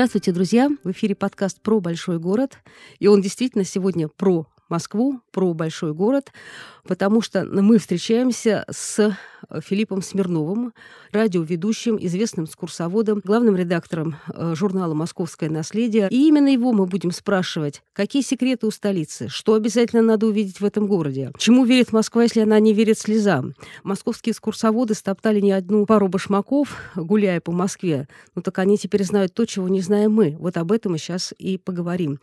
Здравствуйте, друзья! В эфире подкаст про большой город. И он действительно сегодня про Москву, про большой город, потому что мы встречаемся с Филиппом Смирновым, радиоведущим, известным экскурсоводом, главным редактором э, журнала «Московское наследие». И именно его мы будем спрашивать, какие секреты у столицы, что обязательно надо увидеть в этом городе, чему верит Москва, если она не верит слезам. Московские экскурсоводы стоптали не одну пару башмаков, гуляя по Москве. Ну так они теперь знают то, чего не знаем мы. Вот об этом мы сейчас и поговорим.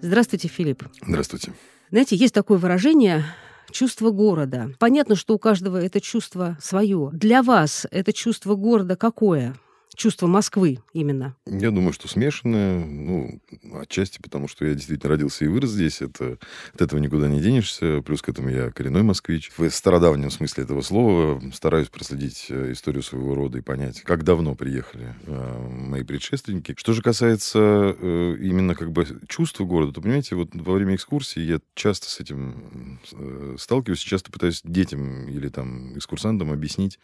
Здравствуйте, Филипп. Здравствуйте. Знаете, есть такое выражение чувство города. Понятно, что у каждого это чувство свое. Для вас это чувство города какое? Чувство Москвы именно? Я думаю, что смешанное. Ну, отчасти потому, что я действительно родился и вырос здесь. Это, от этого никуда не денешься. Плюс к этому я коренной москвич. В стародавнем смысле этого слова стараюсь проследить э, историю своего рода и понять, как давно приехали э, мои предшественники. Что же касается э, именно как бы чувства города, то, понимаете, вот во время экскурсии я часто с этим э, сталкиваюсь, часто пытаюсь детям или там экскурсантам объяснить,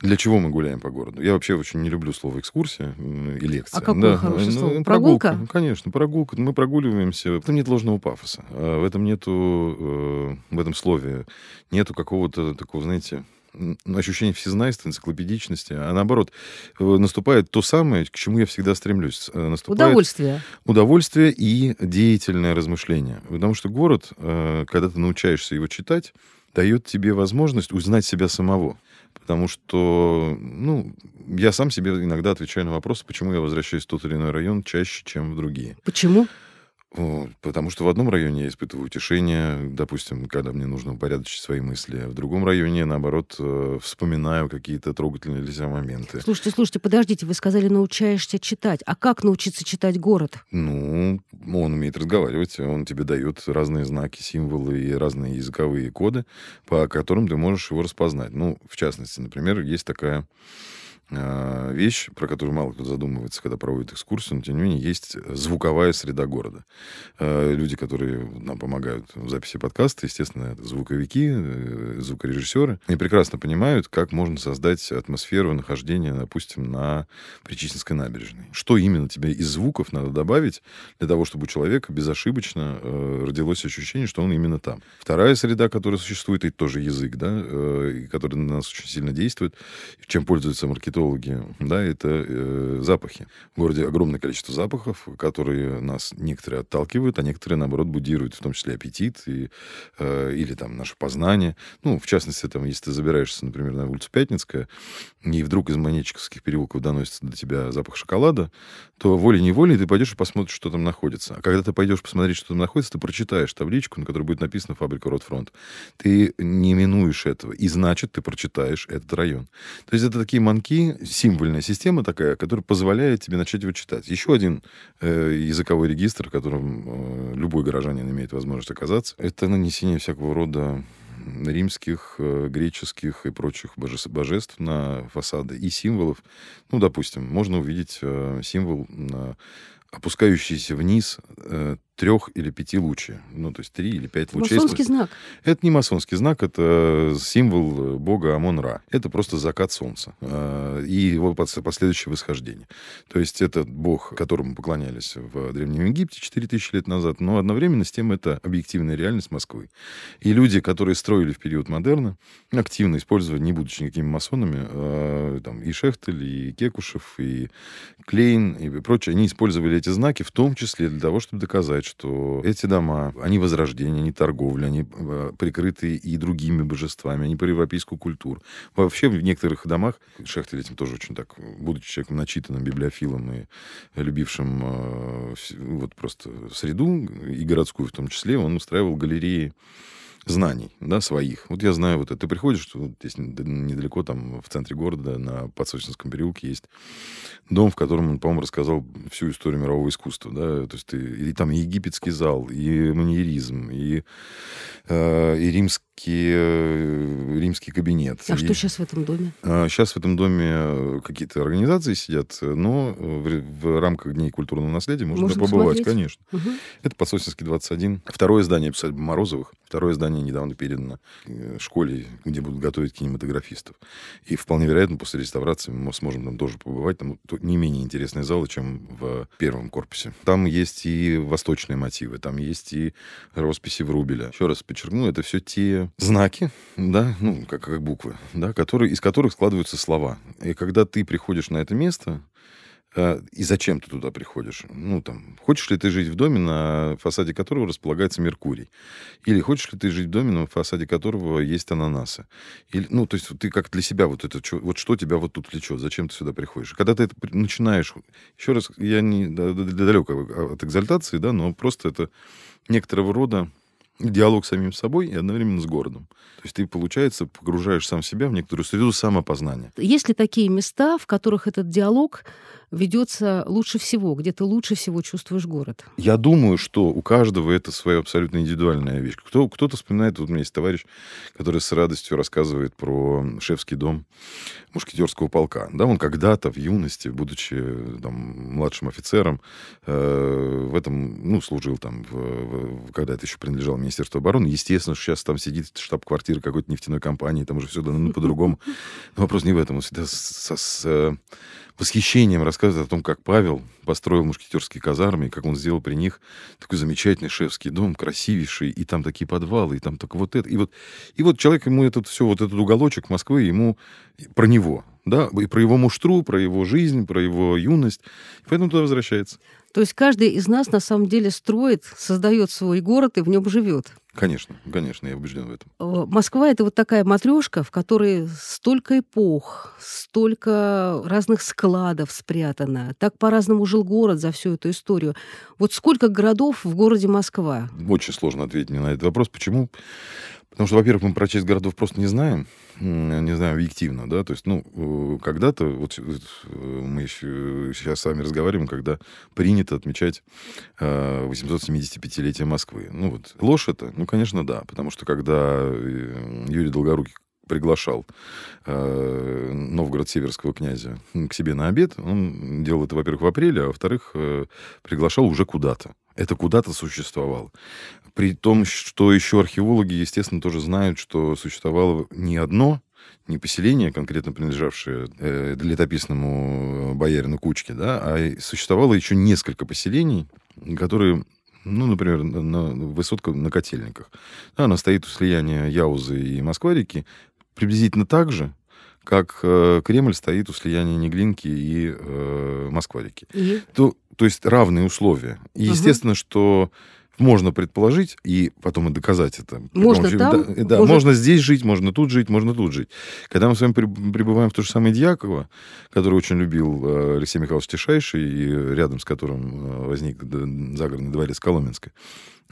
для чего мы гуляем по городу? Я вообще очень не люблю слово экскурсия и лекция. А какое да. хорошее ну, слово? Прогулка? прогулка? Конечно, прогулка. Мы прогуливаемся. В этом нет ложного пафоса. А в этом нету, э, в этом слове нету какого-то такого, знаете, ощущение всезнайства, энциклопедичности, а наоборот, э, наступает то самое, к чему я всегда стремлюсь. Э, наступает удовольствие. Удовольствие и деятельное размышление. Потому что город, когда ты научаешься его читать, дает тебе возможность узнать себя самого. Потому что, ну, я сам себе иногда отвечаю на вопрос, почему я возвращаюсь в тот или иной район чаще, чем в другие. Почему? Потому что в одном районе я испытываю утешение, допустим, когда мне нужно упорядочить свои мысли. А в другом районе я, наоборот, э, вспоминаю какие-то трогательные для себя моменты. Слушайте, слушайте, подождите, вы сказали, научаешься читать. А как научиться читать город? Ну, он умеет разговаривать, он тебе дает разные знаки, символы и разные языковые коды, по которым ты можешь его распознать. Ну, в частности, например, есть такая вещь, про которую мало кто задумывается, когда проводит экскурсию, но тем не менее есть звуковая среда города. А, люди, которые нам помогают в записи подкаста, естественно, это звуковики, э, звукорежиссеры, они прекрасно понимают, как можно создать атмосферу нахождения, допустим, на Причистинской набережной. Что именно тебе из звуков надо добавить для того, чтобы у человека безошибочно э, родилось ощущение, что он именно там. Вторая среда, которая существует, это тоже язык, да, э, который на нас очень сильно действует, чем пользуются маркетологи маркетологи, да, это э, запахи. В городе огромное количество запахов, которые нас некоторые отталкивают, а некоторые, наоборот, будируют, в том числе аппетит и, э, или там наше познание. Ну, в частности, там, если ты забираешься, например, на улицу Пятницкая, и вдруг из Манечковских переулков доносится до тебя запах шоколада, то волей-неволей ты пойдешь и посмотришь, что там находится. А когда ты пойдешь посмотреть, что там находится, ты прочитаешь табличку, на которой будет написано «Фабрика Ротфронт». Ты не минуешь этого, и значит, ты прочитаешь этот район. То есть это такие манки, символьная система такая, которая позволяет тебе начать его читать. Еще один э, языковой регистр, в котором э, любой горожанин имеет возможность оказаться, это нанесение всякого рода римских, э, греческих и прочих божеств, божеств на фасады и символов. Ну, допустим, можно увидеть э, символ, опускающийся вниз э, трех или пяти лучей. Ну, то есть три или пять лучей. Масонский знак. Это не масонский знак, это символ бога Амон-Ра. Это просто закат солнца э, и его последующее восхождение. То есть это бог, которому поклонялись в Древнем Египте 4000 лет назад, но одновременно с тем это объективная реальность Москвы. И люди, которые строили в период модерна, активно использовали, не будучи никакими масонами, э, там, и Шехтель, и Кекушев, и Клейн, и прочее, они использовали эти знаки в том числе для того, чтобы доказать, сказать, что эти дома, они возрождения, они торговля, они э, прикрыты и другими божествами, они по европейскую культуру. Вообще в некоторых домах, Шехтель этим тоже очень так, будучи человеком начитанным, библиофилом и любившим э, вот просто среду, и городскую в том числе, он устраивал галереи знаний, да, своих. Вот я знаю вот это. Ты приходишь, вот здесь недалеко, там, в центре города, на Подсочинском переулке есть дом, в котором он, по-моему, рассказал всю историю мирового искусства, да, то есть ты, и там и египетский зал, и маньеризм, и, э, и римский римский кабинет. А и, что сейчас в этом доме? Сейчас в этом доме какие-то организации сидят, но в, в рамках Дней культурного наследия можно, можно побывать, посмотреть? конечно. Угу. Это Посольский 21. Второе здание усадьбы Морозовых. Второе здание недавно передано школе, где будут готовить кинематографистов. И вполне вероятно, после реставрации мы сможем там тоже побывать. Там не менее интересные залы, чем в первом корпусе. Там есть и восточные мотивы, там есть и росписи Врубеля. Еще раз подчеркну, это все те знаки, да, ну, как, как буквы, да, которые, из которых складываются слова. И когда ты приходишь на это место, а, и зачем ты туда приходишь? Ну, там, хочешь ли ты жить в доме, на фасаде которого располагается Меркурий? Или хочешь ли ты жить в доме, на фасаде которого есть ананасы? Или, ну, то есть ты как для себя вот это, вот что тебя вот тут влечет? Зачем ты сюда приходишь? Когда ты это начинаешь... Еще раз, я не далек от экзальтации, да, но просто это некоторого рода диалог с самим собой и одновременно с городом. То есть ты, получается, погружаешь сам себя в некоторую среду самопознания. Есть ли такие места, в которых этот диалог ведется лучше всего, где ты лучше всего чувствуешь город? Я думаю, что у каждого это своя абсолютно индивидуальная вещь. Кто, кто-то вспоминает, вот у меня есть товарищ, который с радостью рассказывает про шефский дом мушкетерского полка. Да, он когда-то в юности, будучи там, младшим офицером, э, в этом, ну, служил там, в, в, когда это еще принадлежало Министерству обороны. Естественно, что сейчас там сидит штаб-квартира какой-то нефтяной компании, там уже все дано по-другому. Но вопрос не в этом. Он всегда с, с, восхищением рассказывает о том, как Павел построил мушкетерские казармы, и как он сделал при них такой замечательный шефский дом, красивейший, и там такие подвалы, и там только вот это. И вот, и вот человек ему этот все, вот этот уголочек Москвы, ему про него, да, и про его муштру, про его жизнь, про его юность. И поэтому туда возвращается. То есть каждый из нас на самом деле строит, создает свой город и в нем живет. Конечно, конечно, я убежден в этом. Э, Москва это вот такая матрешка, в которой столько эпох, столько разных складов спрятано. Так по-разному жил город за всю эту историю. Вот сколько городов в городе Москва? Очень сложно ответить на этот вопрос. Почему? Потому что, во-первых, мы про часть городов просто не знаем, не знаю, объективно, да, то есть, ну, э, когда-то, вот э, мы еще сейчас с вами разговариваем, когда принято отмечать 875-летие э, Москвы. Ну, вот, ложь это? Ну, конечно, да, потому что когда Юрий Долгорукий приглашал э, Новгород-Северского князя к себе на обед. Он делал это, во-первых, в апреле, а во-вторых, э, приглашал уже куда-то. Это куда-то существовало. При том, что еще археологи, естественно, тоже знают, что существовало не одно, не поселение, конкретно принадлежавшее э, летописному боярину Кучке, да, а существовало еще несколько поселений, которые ну, например, на, на, высотка на Котельниках. Она стоит у слияния Яузы и Москва-реки приблизительно так же, как э, Кремль стоит у слияния Неглинки и э, Москва-реки. И? То, то есть равные условия. И, естественно, угу. что можно предположить и потом и доказать это. Можно помощи, там? Да, да можно здесь жить, можно тут жить, можно тут жить. Когда мы с вами прибываем в то же самое Дьяково, который очень любил э, Алексей Михайлович Тишайший, и рядом с которым э, возник загородный дворец Коломенской,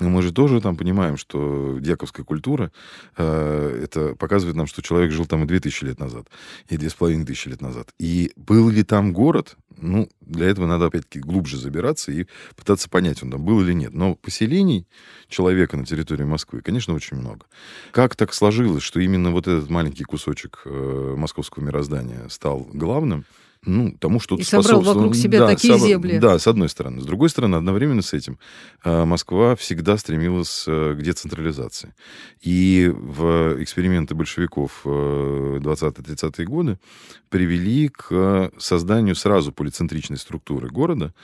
мы же тоже там понимаем, что дьяковская культура, э, это показывает нам, что человек жил там и 2000 лет назад, и 2500 лет назад. И был ли там город? Ну, для этого надо, опять-таки, глубже забираться и пытаться понять, он там был или нет. Но поселений человека на территории Москвы, конечно, очень много. Как так сложилось, что именно вот этот маленький кусочек э, московского мироздания стал главным? Ну, тому что-то И собрал вокруг себя да, такие соб... земли. Да, с одной стороны. С другой стороны, одновременно с этим э, Москва всегда стремилась э, к децентрализации. И в эксперименты большевиков 20-30-е э, годы привели к созданию сразу полицентричной структуры города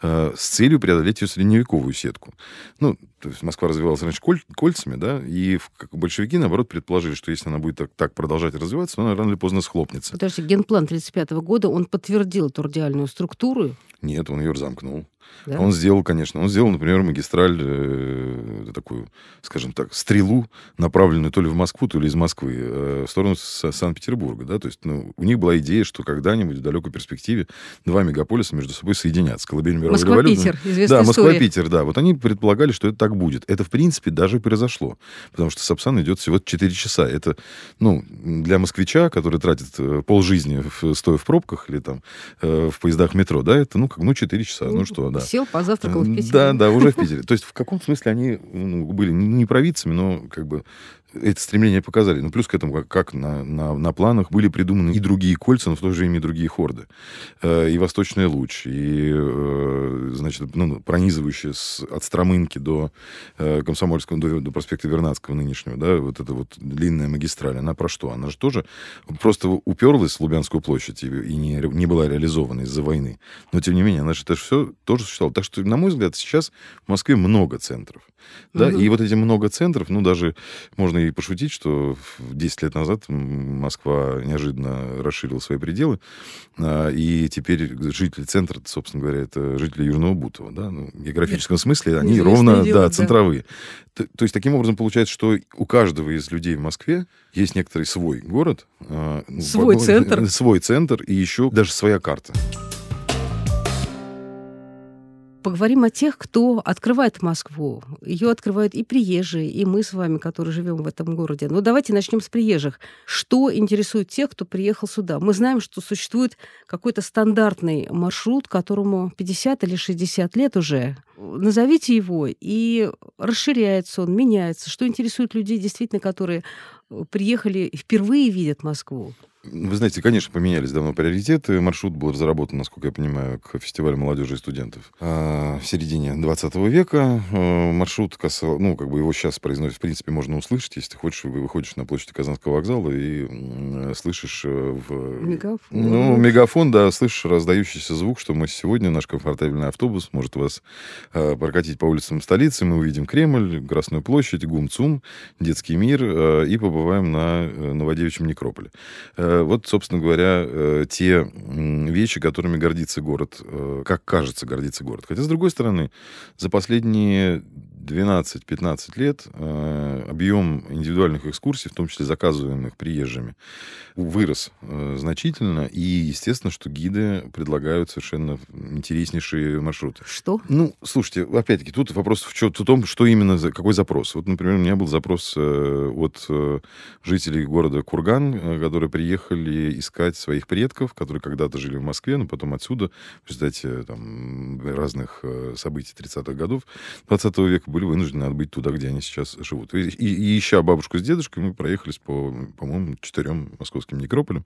с целью преодолеть ее средневековую сетку. Ну, то есть Москва развивалась раньше коль, кольцами, да, и как большевики, наоборот, предположили, что если она будет так, так продолжать развиваться, она рано или поздно схлопнется. Подожди, генплан 1935 года, он подтвердил турдиальную структуру? Нет, он ее замкнул. Да? Он сделал, конечно, он сделал, например, магистраль, э, такую, скажем так, стрелу, направленную то ли в Москву, то ли из Москвы, э, в сторону Санкт-Петербурга. Да? То есть ну, у них была идея, что когда-нибудь в далекой перспективе два мегаполиса между собой соединятся. Колыбель мировой Москва-Питер, Да, Москва-Питер, да. Вот они предполагали, что это так будет. Это, в принципе, даже произошло. Потому что Сапсан идет всего 4 часа. Это, ну, для москвича, который тратит э, полжизни, стоя в пробках или там э, в поездах метро, да, это, ну, как, ну, 4 часа. Ну, ну что, да. Сел, позавтракал в Питере. Да, да, уже в Питере. То есть в каком смысле они ну, были не провидцами, но как бы это стремление показали. Ну, плюс к этому, как, как на, на, на планах были придуманы и другие кольца, но в то же время и другие хорды. Э, и Восточный луч, и, э, значит, ну, пронизывающие с, от Стромынки до э, Комсомольского, до, до проспекта Вернадского нынешнего, да, вот эта вот длинная магистраль, она про что? Она же тоже просто уперлась в Лубянскую площадь и, и не, не была реализована из-за войны. Но, тем не менее, она же это все тоже существовало. Так что, на мой взгляд, сейчас в Москве много центров. Да, угу. и вот эти много центров, ну, даже можно и пошутить, что 10 лет назад Москва неожиданно расширила свои пределы, а, и теперь жители центра, собственно говоря, это жители Южного Бутова, да, ну, в географическом Нет. смысле они Известное ровно, дело, да, центровые. То, то есть таким образом получается, что у каждого из людей в Москве есть некоторый свой город, а, ну, свой центр, свой центр и еще даже своя карта поговорим о тех, кто открывает Москву. Ее открывают и приезжие, и мы с вами, которые живем в этом городе. Но давайте начнем с приезжих. Что интересует тех, кто приехал сюда? Мы знаем, что существует какой-то стандартный маршрут, которому 50 или 60 лет уже. Назовите его, и расширяется он, меняется. Что интересует людей, действительно, которые приехали впервые видят Москву? Вы знаете, конечно, поменялись давно приоритеты. Маршрут был разработан, насколько я понимаю, к фестивалю молодежи и студентов а, в середине 20 века. А, маршрут касал, ну, как бы его сейчас произносят, в принципе, можно услышать, если ты хочешь, вы выходишь на площадь Казанского вокзала и слышишь э, в... Мегафон. Ну, мегафон, да, слышишь раздающийся звук, что мы сегодня, наш комфортабельный автобус может вас а, прокатить по улицам столицы, мы увидим Кремль, Красную площадь, ГУМ-ЦУМ, Детский мир и побываем на э, Новодевичьем некрополе. Э, вот, собственно говоря, э, те вещи, которыми гордится город, э, как кажется, гордится город. Хотя, с другой стороны, за последние 12-15 лет э, объем индивидуальных экскурсий, в том числе заказываемых приезжими, вырос э, значительно. И, естественно, что гиды предлагают совершенно интереснейшие маршруты. Что? Ну, слушайте, опять-таки, тут вопрос в, в том, что именно, какой запрос. Вот, например, у меня был запрос э, от жителей города Курган, которые приехали искать своих предков, которые когда-то жили в Москве, но потом отсюда, в результате там, разных событий 30-х годов 20 века, были вынуждены отбыть туда, где они сейчас живут. И, и, и ища бабушку с дедушкой, мы проехались по, по-моему, четырем московским некрополям.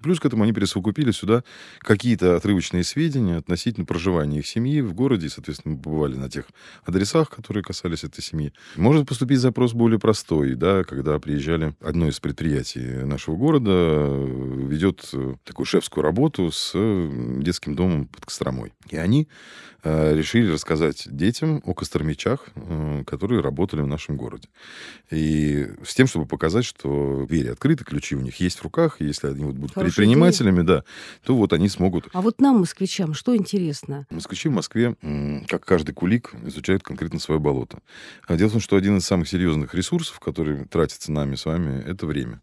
Плюс к этому они присовокупили сюда какие-то отрывочные сведения относительно проживания их семьи в городе, и, соответственно, мы побывали на тех адресах, которые касались этой семьи. Может поступить запрос более простой, да, когда приезжали одно из предприятий нашего города, ведет такую шефскую работу с детским домом под Костромой. И они э, решили рассказать детям о Костромичах, которые работали в нашем городе. И с тем, чтобы показать, что двери открыты, ключи у них есть в руках, если они вот будут Хорошая предпринимателями, идея. да, то вот они смогут... А вот нам, москвичам, что интересно? Москвичи в Москве, как каждый кулик, изучают конкретно свое болото. А дело в том, что один из самых серьезных ресурсов, который тратится нами с вами, это время.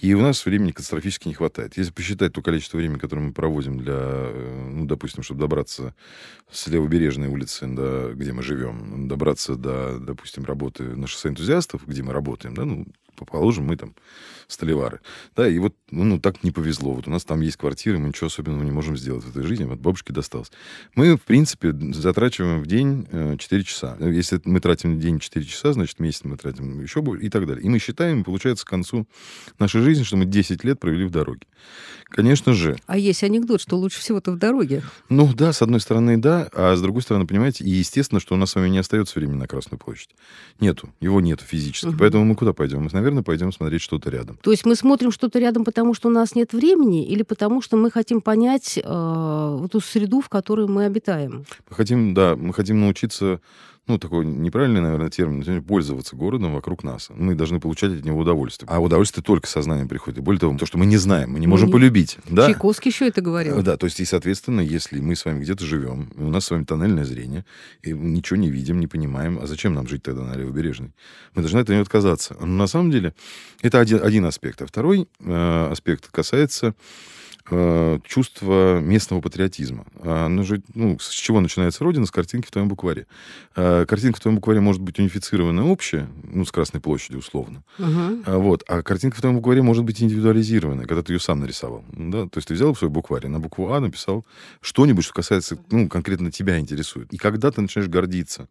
И у нас времени катастрофически не хватает. Если посчитать то количество времени, которое мы проводим для, э, ну, допустим, чтобы добраться с левобережной улицы, да, где мы живем, добраться до, допустим, работы на шоссе энтузиастов, где мы работаем, да, ну, положим, мы там столевары. Да, и вот, ну, ну, так не повезло. Вот у нас там есть квартиры, мы ничего особенного не можем сделать в этой жизни. Вот бабушке досталось. Мы, в принципе, затрачиваем в день 4 э, часа. Если мы тратим в день 4 часа, значит, месяц мы тратим еще больше и так далее. И мы считаем, получается, к концу нашей жизни, что мы 10 лет провели в дороге. Конечно же. А есть анекдот, что лучше всего-то в дороге. Ну да, с одной стороны, да, а с другой стороны, понимаете, и естественно, что у нас с вами не остается времени на Красную площадь. Нету, его нету физически. Угу. Поэтому мы куда пойдем? Мы, наверное, пойдем смотреть что-то рядом. То есть мы смотрим что-то рядом, потому что у нас нет времени, или потому что мы хотим понять э, ту среду, в которой мы обитаем? Мы хотим, да, мы хотим научиться ну, такой неправильный, наверное, термин, пользоваться городом вокруг нас. Мы должны получать от него удовольствие. А удовольствие только сознанием приходит. И более того, то, что мы не знаем, мы не можем мы полюбить. Да? Чайковский еще это говорил. Да, то есть, и, соответственно, если мы с вами где-то живем, у нас с вами тоннельное зрение, и ничего не видим, не понимаем, а зачем нам жить тогда на Левобережной? Мы должны от него отказаться. Но на самом деле это один, один аспект. А второй э, аспект касается э, чувство местного патриотизма. Оно же, ну, с чего начинается Родина? С картинки в твоем букваре. Э, картинка в твоем букваре может быть унифицированная общая, ну, с Красной площади условно. А, Вот. А картинка в твоем букваре может быть индивидуализированная, когда ты ее сам нарисовал. Да? То есть ты взял в свой букварь, на букву А написал что-нибудь, что касается, ну, конкретно тебя интересует. И когда ты начинаешь гордиться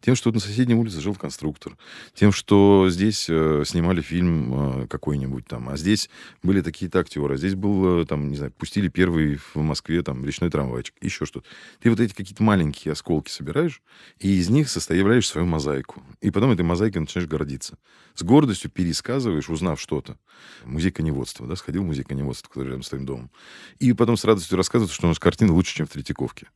тем, что на соседней улице жил конструктор, тем, что здесь э, снимали фильм э, какой-нибудь там, а здесь были такие-то актеры, а здесь был, э, там, не знаю, пустили первый в Москве там речной трамвайчик, еще что-то. Ты вот эти какие-то маленькие осколки собираешь, и из них составляешь свою мозаику. И потом этой мозаикой начинаешь гордиться. С гордостью пересказываешь, узнав что-то. Музей коневодства, да, сходил в музей коневодства, который рядом с твоим домом. И потом с радостью рассказывают, что у нас картина лучше, чем в Третьяковке.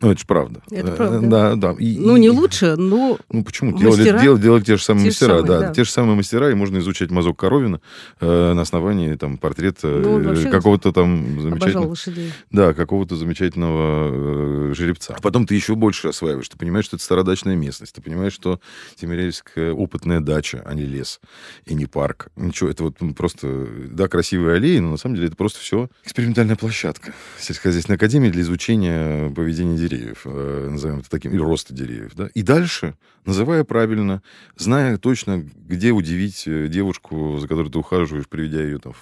Ну, это же правда. Это Э, правда. Да, да. И- Ну, не лучше, но ну почему? Делали, Мастера? дел- делали те же самые Те же мастера, самые, да, да. Те же самые мастера, и можно изучать мазок Коровина э, на основании там, портрета Ну, э, какого-то там замечательного... лошадей. Да, какого-то замечательного э, жеребца. А потом ты еще больше осваиваешь. Ты понимаешь, что это стародачная местность. Ты понимаешь, что Тимирязевская опытная дача, а не лес. И не парк. Ничего, это вот м, просто, да, красивые аллеи, но на самом деле это просто все экспериментальная площадка. Сельскохозяйственной академии для изучения поведения деревьев, э, назовем это таким, или роста деревьев. Да? И дальше, называя правильно, зная точно, где удивить э, девушку, за которой ты ухаживаешь, приведя ее там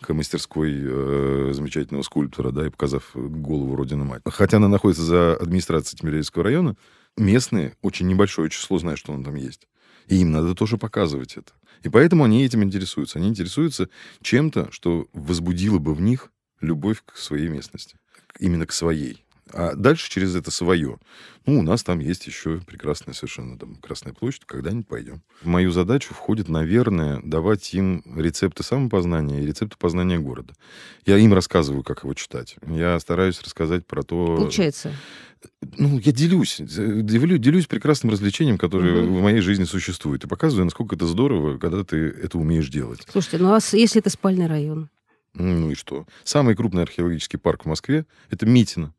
к мастерской э, замечательного скульптора, да, и показав голову Родины Мать. Хотя она находится за администрацией Тимирязевского района, местные, очень небольшое число знают, что он там есть. И им надо тоже показывать это. И поэтому они этим интересуются. Они интересуются чем-то, что возбудило бы в них любовь к своей местности. Именно к своей. А дальше через это свое. Ну, у нас там есть еще прекрасная совершенно там Красная площадь. Когда-нибудь пойдем. В мою задачу входит, наверное, давать им рецепты самопознания и рецепты познания города. Я им рассказываю, как его читать. Я стараюсь рассказать про то... Получается. Ну, я делюсь. Делю- Делюсь прекрасным развлечением, которое Мгм. в моей жизни существует. И показываю, насколько это здорово, когда ты это умеешь делать. Слушайте, ну а если это спальный район? Ну и что? Самый крупный археологический парк в Москве — это Митино.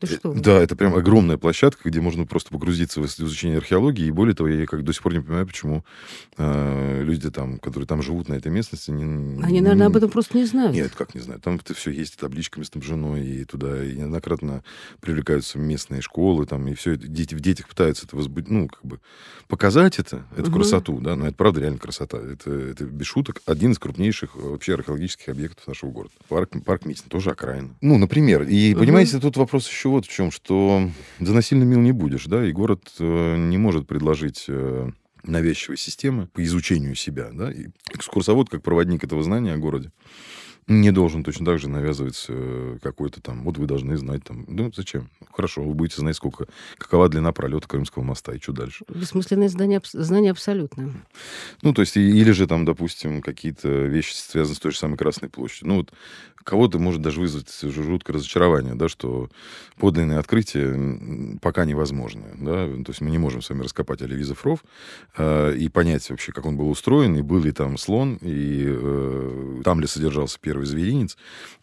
Да что вы. Э, Да, это прям огромная площадка, где можно просто погрузиться в изучение археологии. И более того, я как до сих пор не понимаю, почему э, люди там, которые там живут на этой местности... Не, Они, наверное, об этом просто не знают. Нет, как не знаю. Там это все есть, табличками снабжено, и туда и неоднократно привлекаются местные школы, там, и все это. Дети, в детях пытаются это возбудить, ну, как бы показать это, эту Мгм. красоту, да, но это правда реально красота. Это, это без шуток один из крупнейших э, вообще археологических объектов нашего города. Парк, парк Митин, тоже окраина. Ну, например, и Мгм. понимаете, тут вопрос еще вот в чем, что за насильно мил не будешь, да, и город э, не может предложить э, навязчивой системы по изучению себя, да, и экскурсовод, как проводник этого знания о городе, не должен точно так же навязывать э, какой-то там, вот вы должны знать там, ну зачем? Хорошо, вы будете знать, сколько, какова длина пролета Крымского моста и что дальше. Бессмысленное знание, абс- знание абсолютно. Ну, то есть, или же там, допустим, какие-то вещи связаны с той же самой Красной площадью. Ну, вот кого-то может даже вызвать жуткое разочарование, да, что подлинные открытия пока невозможны, да, то есть мы не можем с вами раскопать Оливизов ров э, и понять вообще, как он был устроен, и был ли там слон, и э, там ли содержался первый зверинец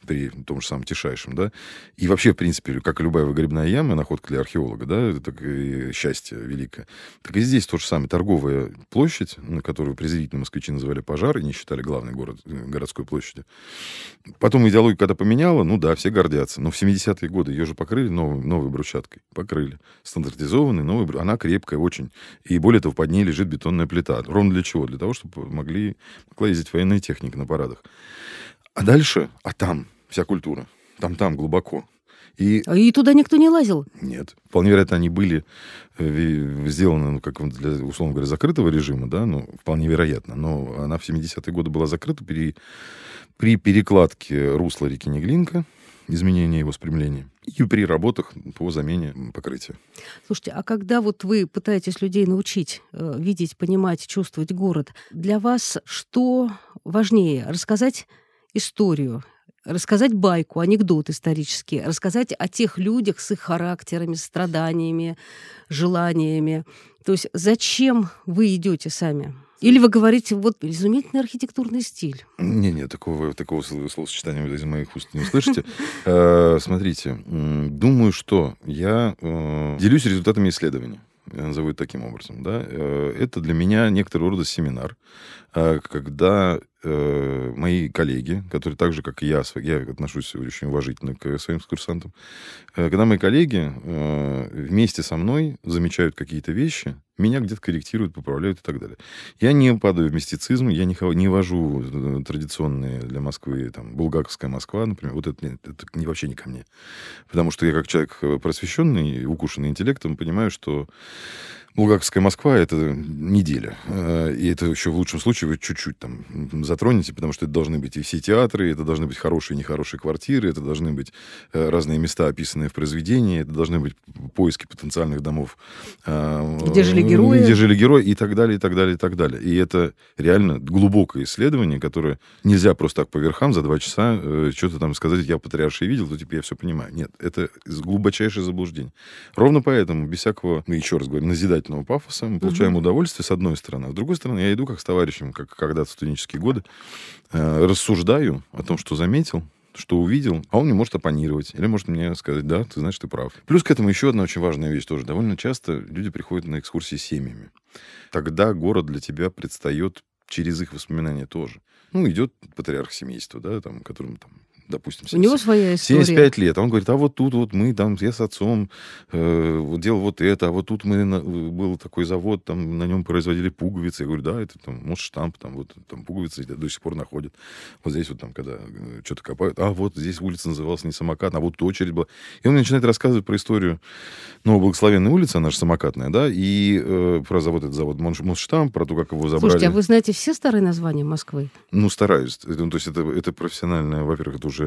при том же самом Тишайшем, да, и вообще, в принципе, как и любая выгребная яма, находка для археолога, да, так и счастье великое. Так и здесь то же самое. Торговая площадь, на которую презрительно москвичи называли пожар и не считали главной город, э, городской площадью. Потом идеологию когда поменяла, ну да, все гордятся. Но в 70-е годы ее же покрыли новой, новой брусчаткой. Покрыли. Стандартизованной, новой. Она крепкая очень. И более того, под ней лежит бетонная плита. Ровно для чего? Для того, чтобы могли, могла ездить военная техника на парадах. А дальше, а там вся культура. Там-там, глубоко. И А И туда никто не лазил. нет. Вполне вероятно, они были э, сделаны, ну, как для, условно говоря, закрытого режима, да, ну, вполне вероятно. Но она в 70-е годы была закрыта при, при перекладке русла реки Неглинка, изменении его спрямления, и при работах по замене покрытия. Слушайте, а когда вот вы пытаетесь людей научить э, видеть, понимать, чувствовать город, для вас что важнее? Рассказать историю, рассказать байку, анекдот исторический, рассказать о тех людях с их характерами, страданиями, желаниями. То есть зачем вы идете сами? Или вы говорите, вот изумительный архитектурный стиль. Не-не, такого, такого сло- словосочетания вы из моих уст не услышите. Э, Смотрите, думаю, что я э, делюсь результатами исследования. Я назову это таким образом. Да? Э, Это для меня некоторого рода семинар, когда э, мои коллеги, которые так же, как и я, я отношусь очень уважительно к своим экскурсантам, э, когда мои коллеги э, вместе со мной замечают какие-то вещи, меня где-то корректируют, поправляют и так далее. Я не падаю в мистицизм, я не, не вожу э, традиционные для Москвы, там, булгаковская Москва, например, вот это, это не, вообще не ко мне. Потому что я как человек э, просвещенный, укушенный интеллектом, понимаю, что Булгаковская Москва — это неделя. Э, и это еще в лучшем случае вы чуть-чуть там затронете, потому что это должны быть и все театры, это должны быть хорошие и нехорошие квартиры, это должны быть э, разные места, описанные в произведении, это должны быть поиски потенциальных домов. Э, где жили герои. Где жили герои и так далее, и так далее, и так далее. И это реально глубокое исследование, которое нельзя просто так по верхам за два часа что-то там сказать, я патриарший видел, то теперь я все понимаю. Нет, это глубочайшее заблуждение. Ровно поэтому, без всякого, ну, еще раз говорю, назидать замечательного пафоса, мы получаем угу. удовольствие, с одной стороны. А с другой стороны, я иду как с товарищем, как когда-то в студенческие годы, э, рассуждаю о том, что заметил, что увидел, а он не может оппонировать. Или может мне сказать, да, ты знаешь, ты прав. Плюс к этому еще одна очень важная вещь тоже. Довольно часто люди приходят на экскурсии с семьями. Тогда город для тебя предстает через их воспоминания тоже. Ну, идет патриарх семейства, да, там, которому там допустим, 70, У него своя история. 75 лет. А он говорит, а вот тут вот мы, там, я с отцом э, вот делал вот это, а вот тут мы, на, был такой завод, там, на нем производили пуговицы. Я говорю, да, это там, может, штамп, там, вот, там, пуговицы до сих пор находят. Вот здесь вот там, когда э, что-то копают, а вот здесь улица называлась не самокат, а вот очередь была. И он начинает рассказывать про историю Новоблагословенной улицы, она же самокатная, да, и э, про завод, этот завод Мосштамп, про то, как его забрали. Слушайте, а вы знаете все старые названия Москвы? Ну, стараюсь. Это, ну, то есть это, это профессиональное, во-первых, это уже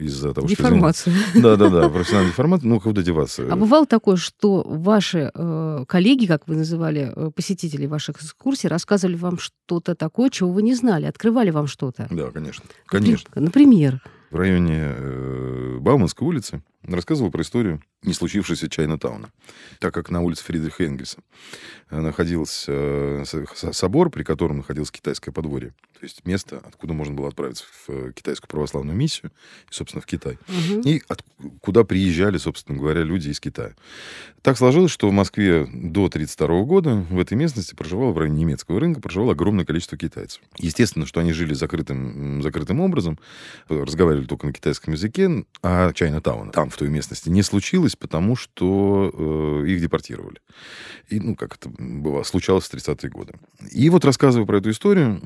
из-за того, Деформация. что... Да-да-да, профессиональная деформация. Ну, куда деваться? А бывало такое, что ваши э, коллеги, как вы называли, э, посетители ваших экскурсий, рассказывали вам что-то такое, чего вы не знали, открывали вам что-то? Да, конечно. Конечно. Например? В районе э, Бауманской улицы рассказывал про историю не случившейся Чайна-тауна. Так как на улице Фридриха Энгельса э, находился э, собор, при котором находилось китайское подворье, то есть место, откуда можно было отправиться в китайскую православную миссию, и, собственно, в Китай. Угу. И от, куда приезжали, собственно говоря, люди из Китая. Так сложилось, что в Москве до 1932 года в этой местности проживало, в районе немецкого рынка, проживало огромное количество китайцев. Естественно, что они жили закрытым, закрытым образом, разговаривали только на китайском языке, а Чайна-тауна там, в той местности, не случилось, потому, что э, их депортировали. И, ну, как это было, случалось в 30-е годы. И вот рассказывая про эту историю,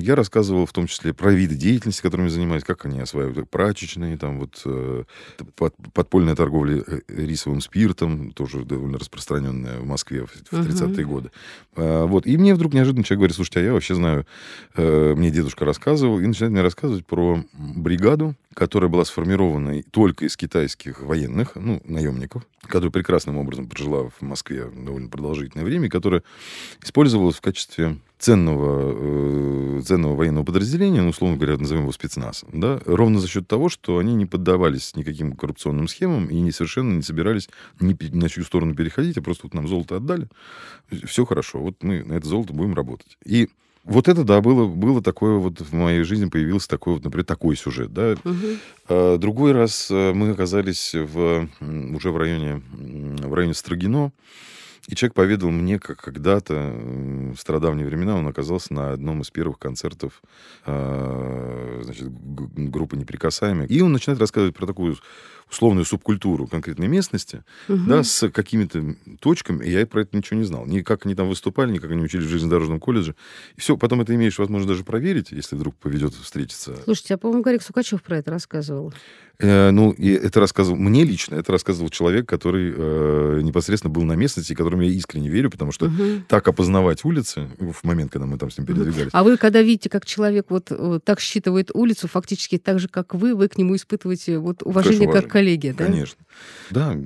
я рассказывал в том числе про виды деятельности, которыми занимаюсь, как они осваивают прачечные, там вот э, под, подпольная торговля э, рисовым спиртом, тоже довольно распространенная в Москве в, в 30-е uh-huh. годы. А, вот. И мне вдруг неожиданно человек говорит, слушайте, а я вообще знаю, э, мне дедушка рассказывал, и начинает мне рассказывать про бригаду, которая была сформирована только из китайских военных, ну, наемников, которая прекрасным образом прожила в Москве довольно продолжительное время, и которая использовалась в качестве ценного, э, ценного военного подразделения, ну, условно говоря, назовем его спецназ, да, ровно за счет того, что они не поддавались никаким коррупционным схемам и не совершенно не собирались ни на чью сторону переходить, а просто вот нам золото отдали, все хорошо, вот мы на это золото будем работать. И вот это, да, было, было такое вот в моей жизни появился такой вот, например, такой сюжет, да. Угу. Другой раз э, мы оказались в, уже в районе, в районе Строгино, и человек поведал мне, как когда-то, в стародавние времена, он оказался на одном из первых концертов а, значит, группы «Неприкасаемые». И он начинает рассказывать про такую условную субкультуру конкретной местности, угу. да, с какими-то точками, и я про это ничего не знал. Ни как они там выступали, ни как они учились в железнодорожном колледже. И все, потом это имеешь возможность даже проверить, если вдруг поведет встретиться. Слушайте, а, по-моему, Гарик Сукачев про это рассказывал. Э, ну, и это рассказывал мне лично, это рассказывал человек, который э, непосредственно был на местности, которому я искренне верю, потому что угу. так опознавать улицы в момент, когда мы там с ним передвигались. А вы, когда видите, как человек вот так считывает улицу, фактически так же, как вы, вы к нему испытываете вот уважение Конечно, как коллеги, да? Конечно. Да,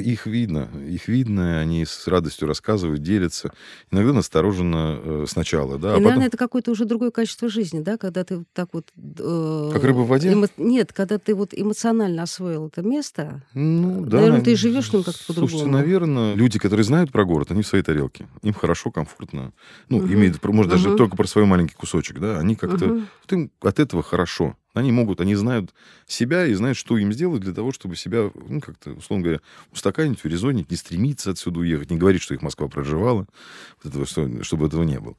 их видно, их видно, они с радостью рассказывают, делятся. Иногда настороженно э, сначала, да. И, а наверное, потом... это какое-то уже другое качество жизни, да, когда ты так вот... Э, как рыба в воде? Эмо... Нет, когда ты вот эмоционально освоил это место, ну, да, наверное, ты живешь ну как-то по-другому. Слушайте, наверное, люди, которые знают про город, они в своей тарелке. Им хорошо, комфортно. Ну, угу. имеют, может, угу. даже только про свой маленький кусочек, да. Они как-то... Угу. Им от этого хорошо. Они могут, они знают себя и знают, что им сделать для того, чтобы себя, ну, как-то, условно говоря, устаканить, урезонить, не стремиться отсюда уехать, не говорить, что их Москва проживала, чтобы этого не было.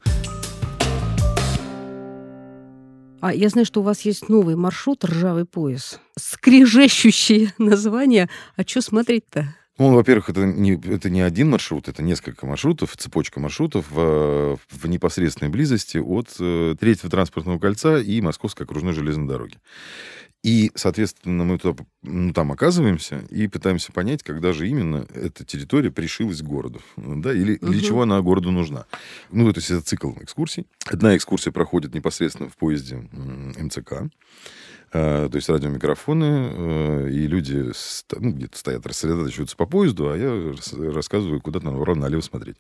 А я знаю, что у вас есть новый маршрут «Ржавый пояс». Скрежещущее название. А что смотреть-то? Ну, во-первых, это не, это не один маршрут, это несколько маршрутов, цепочка маршрутов в, в непосредственной близости от э, третьего транспортного кольца и Московской окружной железной дороги. И, соответственно, мы туда, ну, там оказываемся и пытаемся понять, когда же именно эта территория пришилась к городу, да, или угу. для чего она городу нужна. Ну, то есть это цикл экскурсий. Одна экскурсия проходит непосредственно в поезде МЦК. Э, то есть радиомикрофоны, э, и люди ну, где-то стоят, рассредотачиваются по поезду, а я рассказываю, куда там ровно налево смотреть.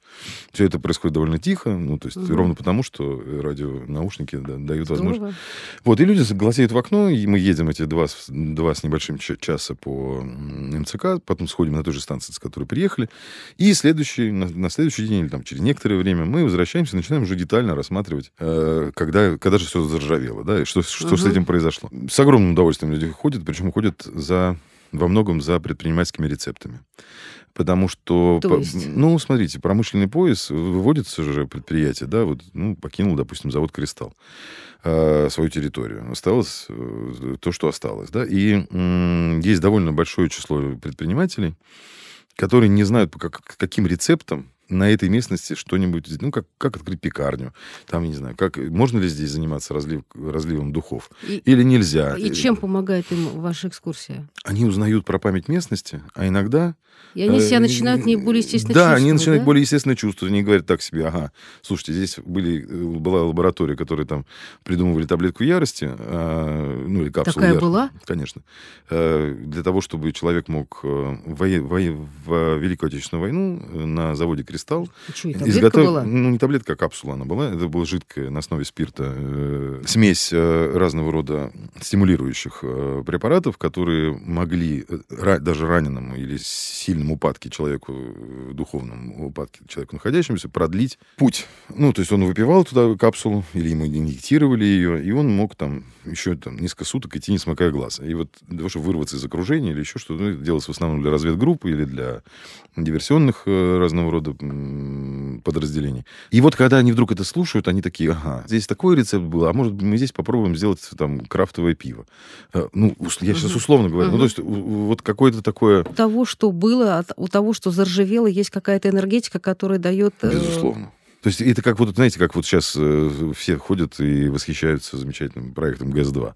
Все это происходит довольно тихо, ну, то есть угу. ровно потому, что радионаушники да, дают Здорово. возможность. Вот, и люди глазеют в окно, и мы едем эти два, два с небольшим часа по МЦК, потом сходим на ту же станцию, с которой приехали, и следующий, на, на следующий день или там через некоторое время мы возвращаемся, начинаем уже детально рассматривать, э, когда, когда же все заржавело, да, и что, что угу. с этим произошло с огромным удовольствием люди ходят, причем ходят за, во многом за предпринимательскими рецептами. Потому что, То есть? ну, смотрите, промышленный пояс, выводится же предприятие, да, вот, ну, покинул, допустим, завод «Кристалл» э, свою территорию. Осталось э, то, что осталось, да, и э, есть довольно большое число предпринимателей, которые не знают, по как, каким рецептам на этой местности что-нибудь, ну, как, как открыть пекарню, там, не знаю, как, можно ли здесь заниматься разлив, разливом духов и, или нельзя. И чем помогает им ваша экскурсия? Они узнают про память местности, а иногда и они себя э, начинают не более естественно да, чувствовать. они начинают да? более естественно чувствовать. Они говорят так себе, ага, слушайте, здесь были, э, была лаборатория, которая там придумывали таблетку ярости, а, ну или капсулу Такая ярости. была? Конечно. А, для того, чтобы человек мог в, в, в Великую Отечественную войну на заводе «Кристалл» Что, изготовить... была? Ну, не таблетка, а капсула она была. Это была жидкая на основе спирта э, смесь э, разного рода стимулирующих э, препаратов, которые могли э, даже раненому или сильном упадке человеку, э, духовном упадке человеку находящемуся, продлить путь. Ну, то есть он выпивал туда капсулу, или ему инъектировали ее, и он мог там еще там несколько суток идти, не смыкая глаз. И вот для того, чтобы вырваться из окружения или еще что-то, ну, делалось в основном для разведгруппы или для диверсионных э, разного рода подразделений. И вот когда они вдруг это слушают, они такие, ага, здесь такой рецепт был, а может мы здесь попробуем сделать там крафтовое пиво. Э, ну, я сейчас условно говорю. Ну, то есть вот какое-то такое... У того, что было, у того, что заржавело, есть какая-то энергетика, которая дает... Э, Безусловно. То есть это как вот, знаете, как вот сейчас э, все ходят и восхищаются замечательным проектом ГЭС-2.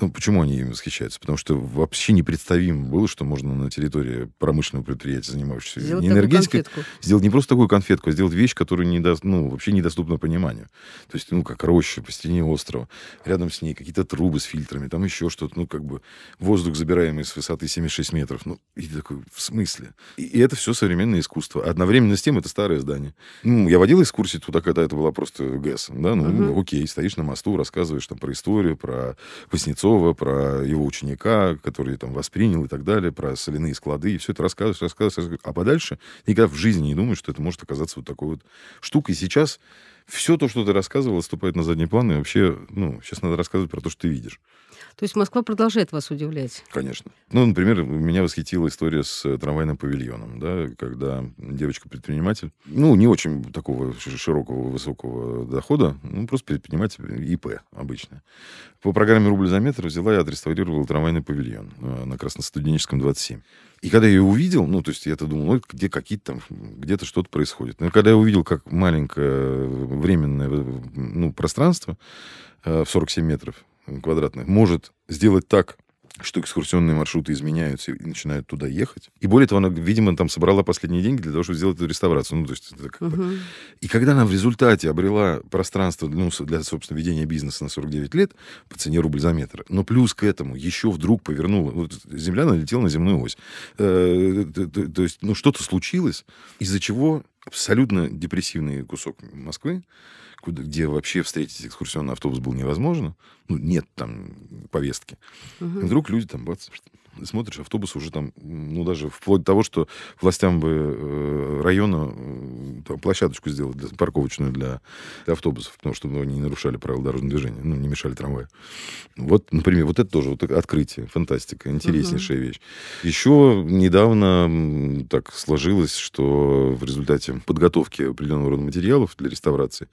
Ну, почему они им восхищаются? Потому что вообще непредставимо было, что можно на территории промышленного предприятия, занимающегося сделать не энергетикой, сделать не просто такую конфетку, а сделать вещь, которая не до, ну, вообще недоступна пониманию. То есть, ну, как роща по стене острова, рядом с ней какие-то трубы с фильтрами, там еще что-то, ну, как бы воздух, забираемый с высоты 76 метров. Ну, и такой, в смысле? И, и это все современное искусство. Одновременно с тем это старое здание. Ну, я водил экскурсии туда, когда это была просто ГЭС, да, ну, угу. окей, стоишь на мосту, рассказываешь там про историю, про Васнецова, Кузнецова, про его ученика, который там воспринял и так далее, про соляные склады, и все это рассказываешь, рассказываешь, рассказываешь. А подальше никогда в жизни не думаешь, что это может оказаться вот такой вот штукой. Сейчас все то, что ты рассказывал, ступает на задний план, и вообще, ну, сейчас надо рассказывать про то, что ты видишь. То есть Москва продолжает вас удивлять? Конечно. Ну, например, меня восхитила история с э, трамвайным павильоном, да, когда девочка-предприниматель, ну, не очень такого широкого, высокого дохода, ну, просто предприниматель ИП обычно, по программе «Рубль за метр» взяла и отреставрировала трамвайный павильон э, на Красностуденческом 27. И когда я ее увидел, ну, то есть я-то думал, ну, где какие-то там, где-то что-то происходит. Но когда я увидел, как маленькое временное ну, пространство э, в 47 метров квадратных может сделать так, что экскурсионные маршруты изменяются и начинают туда ехать. И более того, она, видимо, там собрала последние деньги для того, чтобы сделать эту реставрацию. Ну, то есть это как угу. бы... И когда она в результате обрела пространство ну, для, собственно, ведения бизнеса на 49 лет по цене рубль за метр, но плюс к этому еще вдруг повернула... Вот земля налетела на земную ось. Э, то есть, ну, что-то случилось, из-за чего абсолютно депрессивный кусок Москвы куда, где вообще встретить экскурсионный автобус было невозможно, ну, нет там повестки. Угу. И вдруг люди там, бац, смотришь, автобус уже там, ну, даже вплоть до того, что властям бы э, района э, площадочку сделать для, парковочную для, для автобусов, потому что ну, они не нарушали правила дорожного движения, ну, не мешали трамваю. Вот, например, вот это тоже вот открытие, фантастика, интереснейшая uh-huh. вещь. Еще недавно так сложилось, что в результате подготовки определенного рода материалов для реставрации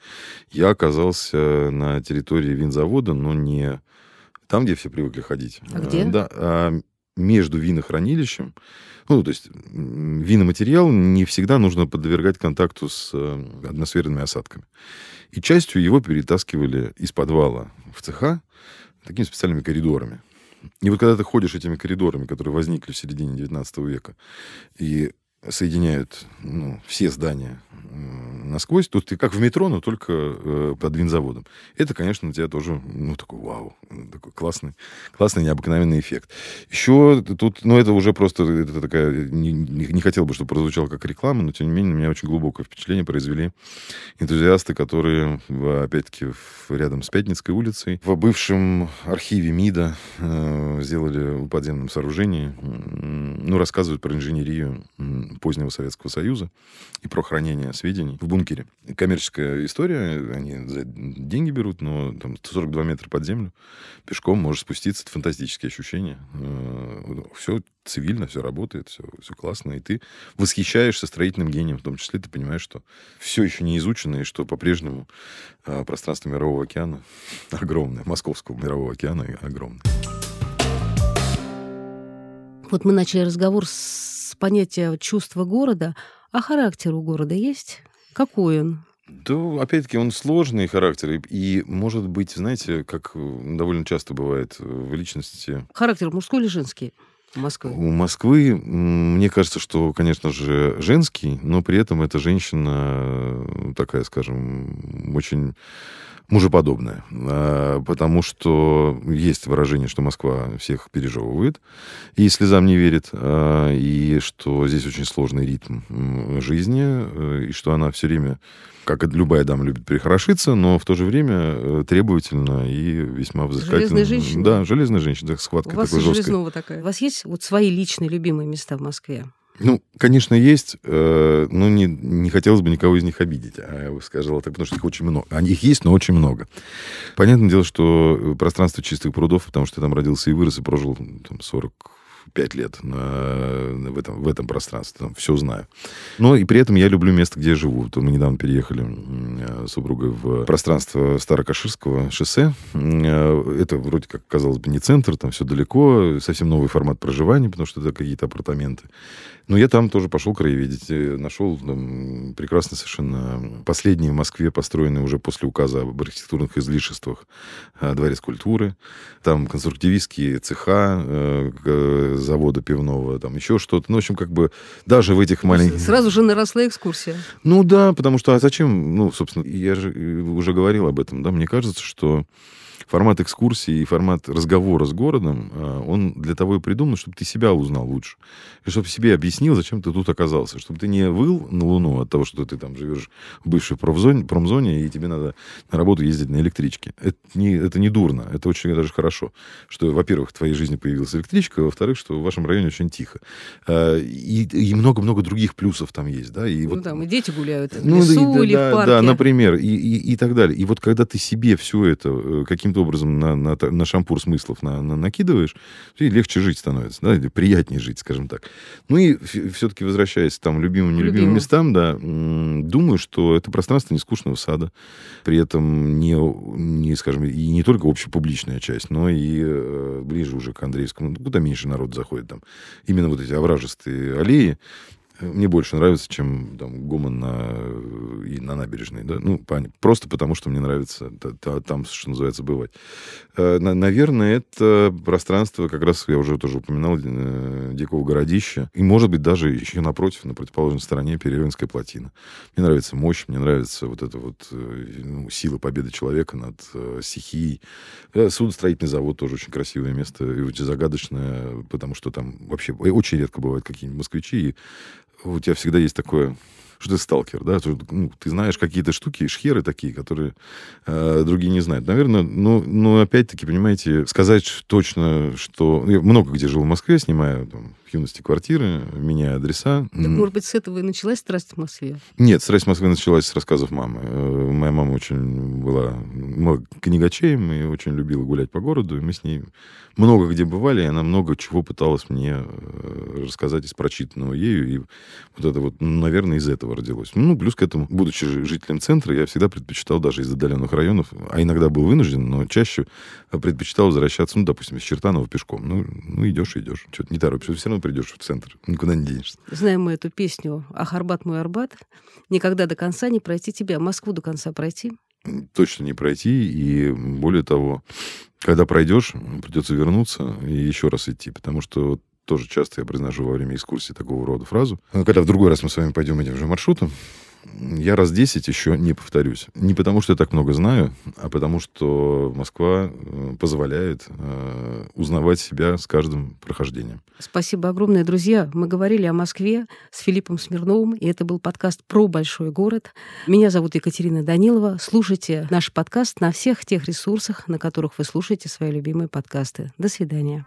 я оказался на территории винзавода, но не там, где все привыкли ходить. А где? Да, а между винохранилищем. Ну, то есть виноматериал не всегда нужно подвергать контакту с э, атмосферными осадками. И частью его перетаскивали из подвала в цеха такими специальными коридорами. И вот когда ты ходишь этими коридорами, которые возникли в середине 19 века, и соединяют ну, все здания насквозь. Тут ты как в метро, но только э, под винзаводом. Это, конечно, у тебя тоже, ну, такой вау, такой классный, классный, необыкновенный эффект. Еще тут, ну, это уже просто, это такая, не, не хотел бы, чтобы прозвучало как реклама, но, тем не менее, у меня очень глубокое впечатление произвели энтузиасты, которые, опять-таки, рядом с Пятницкой улицей, в бывшем архиве МИДа э, сделали в подземном сооружении, ну, рассказывают про инженерию позднего Советского Союза и про хранение сведений в бункере. Коммерческая история, они за деньги берут, но там 42 метра под землю пешком можешь спуститься, это фантастические ощущения. Э, все цивильно, все работает, все, все классно, и ты восхищаешься строительным гением, в том числе ты понимаешь, что все еще не изучено, и что по-прежнему э, пространство Мирового океана огромное, Московского Мирового океана огромное. Вот мы начали разговор с понятия чувства города, а характер у города есть? Какой он? Да, опять-таки, он сложный характер. И, и, может быть, знаете, как довольно часто бывает в личности... Характер мужской или женский? У Москвы? У Москвы, мне кажется, что, конечно же, женский, но при этом эта женщина такая, скажем, очень мужеподобная. А, потому что есть выражение, что Москва всех пережевывает, и слезам не верит, а, и что здесь очень сложный ритм жизни, э, и что она все время как любая дама любит прихорошиться, но в то же время э, требовательно и весьма взыскательно. Железная женщина? Да, железная женщина, схватка У вас такой жесткой. такая. У вас есть вот свои личные любимые места в Москве? Ну, конечно, есть, э, но не, не хотелось бы никого из них обидеть. А я бы сказал так, потому что их очень много. Они их есть, но очень много. Понятное дело, что пространство чистых прудов, потому что я там родился и вырос, и прожил там, 40 пять лет на, в, этом, в этом пространстве. Там все знаю. Но и при этом я люблю место, где я живу. Вот мы недавно переехали с супругой в пространство Старокаширского шоссе. Э, это вроде как, казалось бы, не центр, там все далеко, совсем новый формат проживания, потому что это какие-то апартаменты. Но я там тоже пошел краеведить. Нашел там прекрасный совершенно последний в Москве, построенный уже после указа об архитектурных излишествах э, дворец культуры. Там конструктивистские цеха, э, завода пивного, там еще что-то. Ну, в общем, как бы даже в этих маленьких... Сразу же наросла экскурсия. Ну да, потому что а зачем? Ну, собственно, я же э, уже говорил об этом, да, мне кажется, что формат экскурсии и формат разговора с городом, а, он для того и придуман, чтобы ты себя узнал лучше. И чтобы себе объяснил, зачем ты тут оказался. Чтобы ты не выл на Луну от того, что ты там живешь в бывшей промзоне, промзоне и тебе надо на работу ездить на электричке. Это не, это не дурно, это очень даже хорошо. Что, во-первых, в твоей жизни появилась электричка, во-вторых, что в вашем районе очень тихо. А, и много-много других плюсов там есть. Да? И ну, вот, там и дети гуляют в ну, лесу да, или да, в парке. Да, например, и, и, и так далее. И вот когда ты себе все это э, каким-то образом на, на, на шампур смыслов на, на, накидываешь, и легче жить становится, да, или приятнее жить, скажем так. Ну и все-таки возвращаясь там любимым, нелюбимым Любимым. местам, да, думаю, что это пространство нескучного сада, при этом не, не, скажем, и не только общепубличная часть, но и э, ближе уже к Андреевскому, ну, куда меньше народ заходит там. Именно вот эти овражистые аллеи, мне больше нравится, чем там, гомон на, и на набережной. Да? Ну, просто потому, что мне нравится там, что называется, бывать. Э, наверное, это пространство, как раз я уже тоже упоминал, э, Дикого городища. И, может быть, даже еще напротив, на противоположной стороне Переверинская плотина. Мне нравится мощь, мне нравится вот эта вот э, ну, сила победы человека над стихией. Судостроительный завод тоже очень красивое место и очень загадочное, потому что там вообще очень редко бывают какие-нибудь москвичи, и у тебя всегда есть такое что ты сталкер, да, что, ну, ты знаешь какие-то штуки, шхеры такие, которые э, другие не знают. Наверное, ну, ну, опять-таки, понимаете, сказать точно, что... Я много где жил в Москве, снимаю там, в юности квартиры, меняя адреса. Так, может быть, с этого и началась страсть в Москве? Нет, страсть в Москве началась с рассказов мамы. Э, моя мама очень была книгачеем и очень любила гулять по городу, и мы с ней много где бывали, и она много чего пыталась мне э, рассказать из прочитанного ею, и вот это вот, ну, наверное, из этого родилось. Ну, плюс к этому, будучи жителем центра, я всегда предпочитал даже из отдаленных районов, а иногда был вынужден, но чаще предпочитал возвращаться, ну, допустим, из Чертанова пешком. Ну, ну идешь, идешь. Что-то не торопишься, все равно придешь в центр, никуда не денешься. Знаем мы эту песню «Ах, Арбат мой Арбат», никогда до конца не пройти тебя, Москву до конца пройти точно не пройти. И более того, когда пройдешь, придется вернуться и еще раз идти, потому что тоже часто я произношу во время экскурсии такого рода фразу. Когда в другой раз мы с вами пойдем этим же маршрутом, я раз 10 еще не повторюсь. Не потому, что я так много знаю, а потому, что Москва э, позволяет э, узнавать себя с каждым прохождением. Спасибо огромное, друзья. Мы говорили о Москве с Филиппом Смирновым, и это был подкаст про большой город. Меня зовут Екатерина Данилова. Слушайте наш подкаст на всех тех ресурсах, на которых вы слушаете свои любимые подкасты. До свидания.